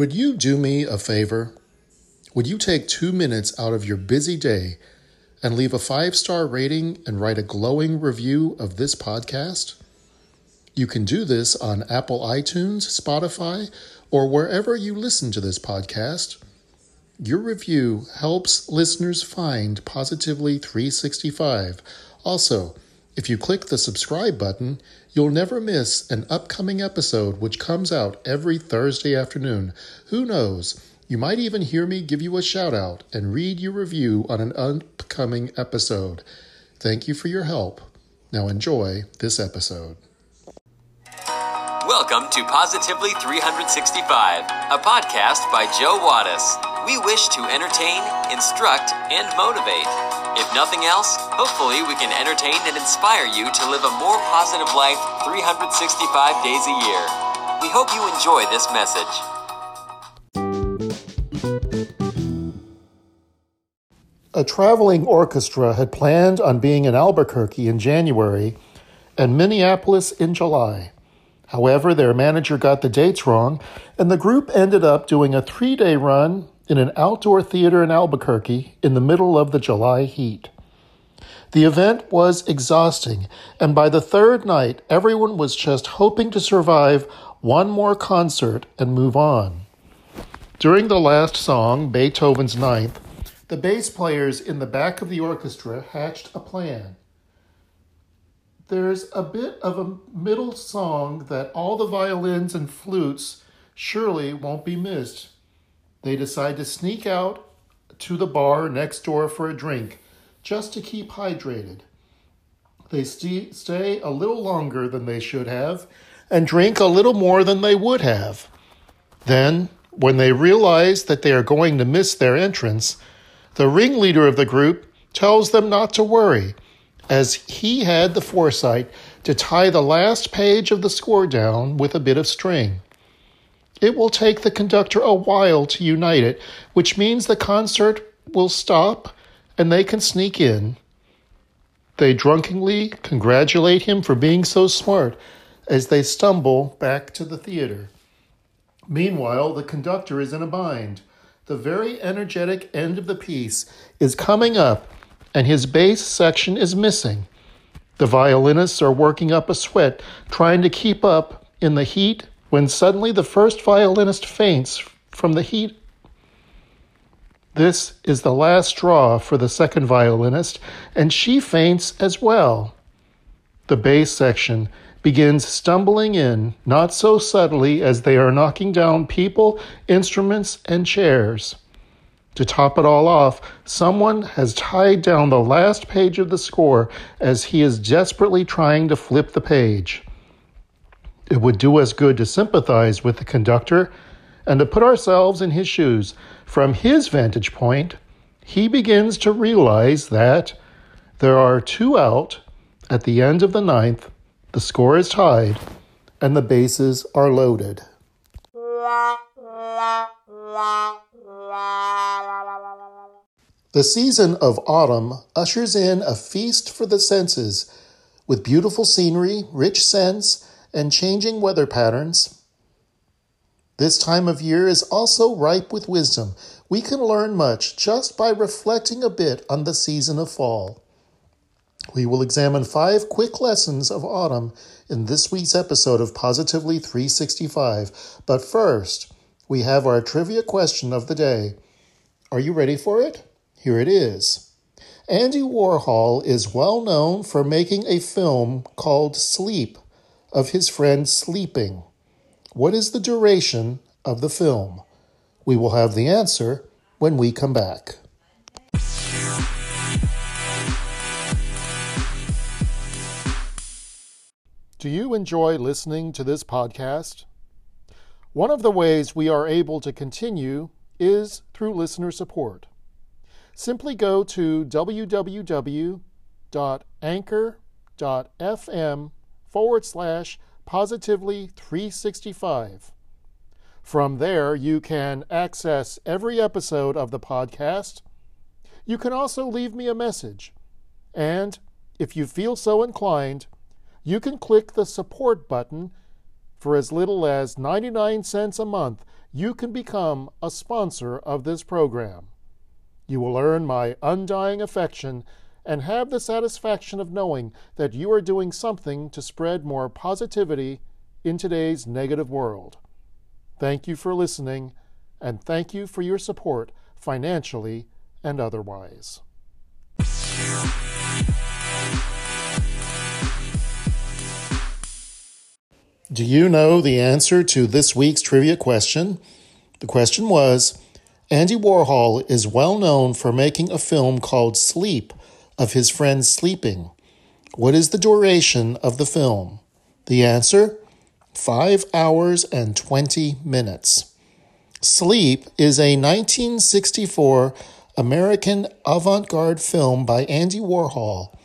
Would you do me a favor? Would you take two minutes out of your busy day and leave a five star rating and write a glowing review of this podcast? You can do this on Apple iTunes, Spotify, or wherever you listen to this podcast. Your review helps listeners find Positively 365. Also, if you click the subscribe button, you'll never miss an upcoming episode which comes out every Thursday afternoon. Who knows? You might even hear me give you a shout out and read your review on an upcoming episode. Thank you for your help. Now enjoy this episode. Welcome to Positively 365, a podcast by Joe Wattis. We wish to entertain, instruct, and motivate. If nothing else, hopefully we can entertain and inspire you to live a more positive life 365 days a year. We hope you enjoy this message. A traveling orchestra had planned on being in Albuquerque in January and Minneapolis in July. However, their manager got the dates wrong, and the group ended up doing a three day run in an outdoor theater in Albuquerque in the middle of the July heat. The event was exhausting, and by the third night, everyone was just hoping to survive one more concert and move on. During the last song, Beethoven's Ninth, the bass players in the back of the orchestra hatched a plan. There's a bit of a middle song that all the violins and flutes surely won't be missed. They decide to sneak out to the bar next door for a drink just to keep hydrated. They st- stay a little longer than they should have and drink a little more than they would have. Then, when they realize that they are going to miss their entrance, the ringleader of the group tells them not to worry, as he had the foresight to tie the last page of the score down with a bit of string. It will take the conductor a while to unite it, which means the concert will stop and they can sneak in. They drunkenly congratulate him for being so smart as they stumble back to the theater. Meanwhile, the conductor is in a bind. The very energetic end of the piece is coming up, and his bass section is missing. The violinists are working up a sweat, trying to keep up in the heat, when suddenly the first violinist faints from the heat. This is the last straw for the second violinist, and she faints as well. The bass section begins stumbling in, not so subtly as they are knocking down people, instruments, and chairs. To top it all off, someone has tied down the last page of the score as he is desperately trying to flip the page. It would do us good to sympathize with the conductor and to put ourselves in his shoes. From his vantage point, he begins to realize that there are two out at the end of the ninth the score is tied, and the bases are loaded. The season of autumn ushers in a feast for the senses, with beautiful scenery, rich scents, and changing weather patterns. This time of year is also ripe with wisdom. We can learn much just by reflecting a bit on the season of fall. We will examine five quick lessons of autumn in this week's episode of Positively 365. But first, we have our trivia question of the day. Are you ready for it? Here it is. Andy Warhol is well known for making a film called Sleep of his friend sleeping. What is the duration of the film? We will have the answer when we come back. Do you enjoy listening to this podcast? One of the ways we are able to continue is through listener support. Simply go to www.anchor.fm forward slash positively 365. From there, you can access every episode of the podcast. You can also leave me a message. And if you feel so inclined, you can click the support button for as little as 99 cents a month. you can become a sponsor of this program. You will earn my undying affection and have the satisfaction of knowing that you are doing something to spread more positivity in today's negative world. Thank you for listening, and thank you for your support financially and otherwise. Do you know the answer to this week's trivia question? The question was Andy Warhol is well known for making a film called Sleep of his friends sleeping. What is the duration of the film? The answer 5 hours and 20 minutes. Sleep is a 1964 American avant garde film by Andy Warhol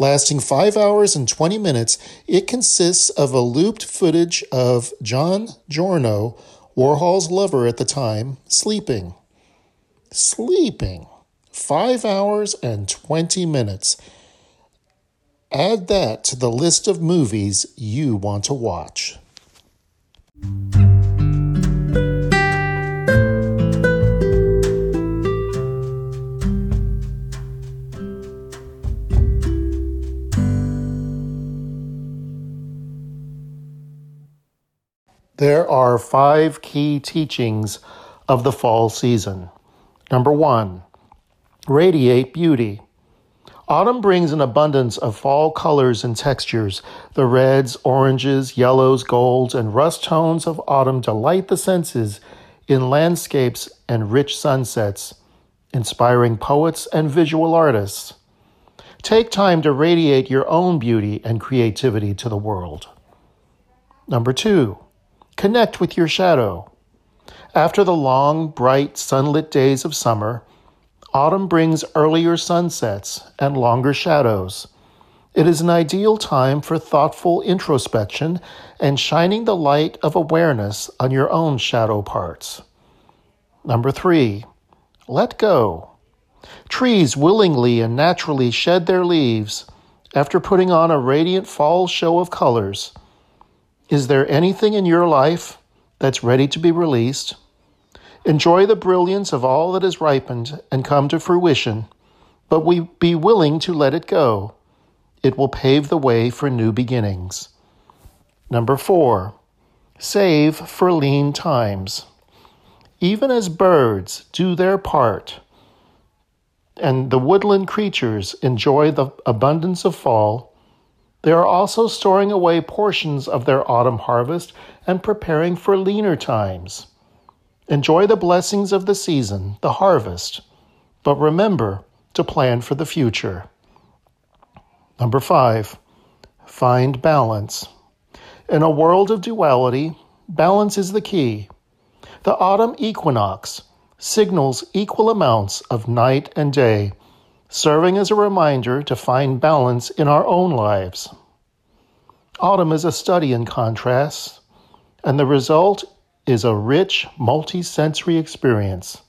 Lasting 5 hours and 20 minutes, it consists of a looped footage of John Giorno, Warhol's lover at the time, sleeping. Sleeping. 5 hours and 20 minutes. Add that to the list of movies you want to watch. There are five key teachings of the fall season. Number one, radiate beauty. Autumn brings an abundance of fall colors and textures. The reds, oranges, yellows, golds, and rust tones of autumn delight the senses in landscapes and rich sunsets, inspiring poets and visual artists. Take time to radiate your own beauty and creativity to the world. Number two, Connect with your shadow. After the long, bright, sunlit days of summer, autumn brings earlier sunsets and longer shadows. It is an ideal time for thoughtful introspection and shining the light of awareness on your own shadow parts. Number three, let go. Trees willingly and naturally shed their leaves after putting on a radiant fall show of colors. Is there anything in your life that's ready to be released? Enjoy the brilliance of all that has ripened and come to fruition, but we be willing to let it go. It will pave the way for new beginnings. Number four, save for lean times. Even as birds do their part, and the woodland creatures enjoy the abundance of fall, they are also storing away portions of their autumn harvest and preparing for leaner times. Enjoy the blessings of the season, the harvest, but remember to plan for the future. Number five, find balance. In a world of duality, balance is the key. The autumn equinox signals equal amounts of night and day serving as a reminder to find balance in our own lives. Autumn is a study in contrast, and the result is a rich, multi-sensory experience.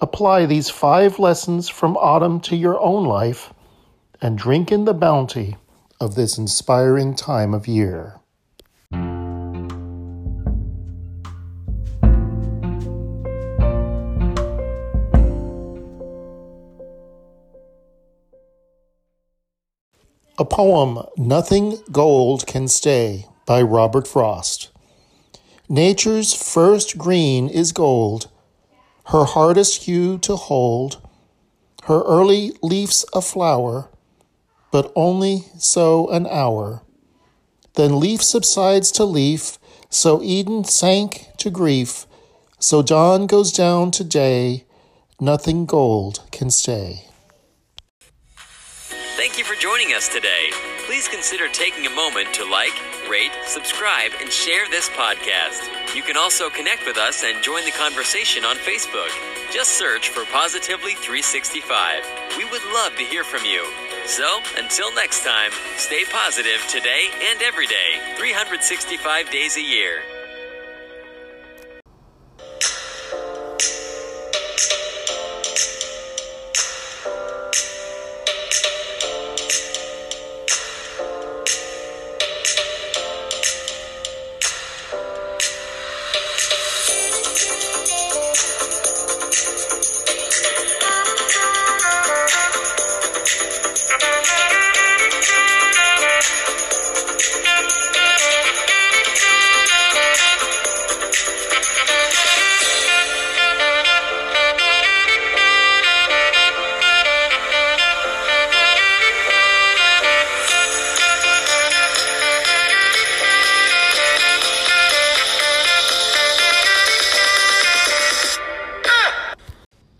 Apply these five lessons from autumn to your own life and drink in the bounty of this inspiring time of year. A poem, Nothing Gold Can Stay, by Robert Frost. Nature's first green is gold, her hardest hue to hold, her early leaf's a flower, but only so an hour. Then leaf subsides to leaf, so Eden sank to grief, so dawn goes down to day, nothing gold can stay. Thank you for joining us today. Please consider taking a moment to like, rate, subscribe, and share this podcast. You can also connect with us and join the conversation on Facebook. Just search for Positively 365. We would love to hear from you. So, until next time, stay positive today and every day, 365 days a year.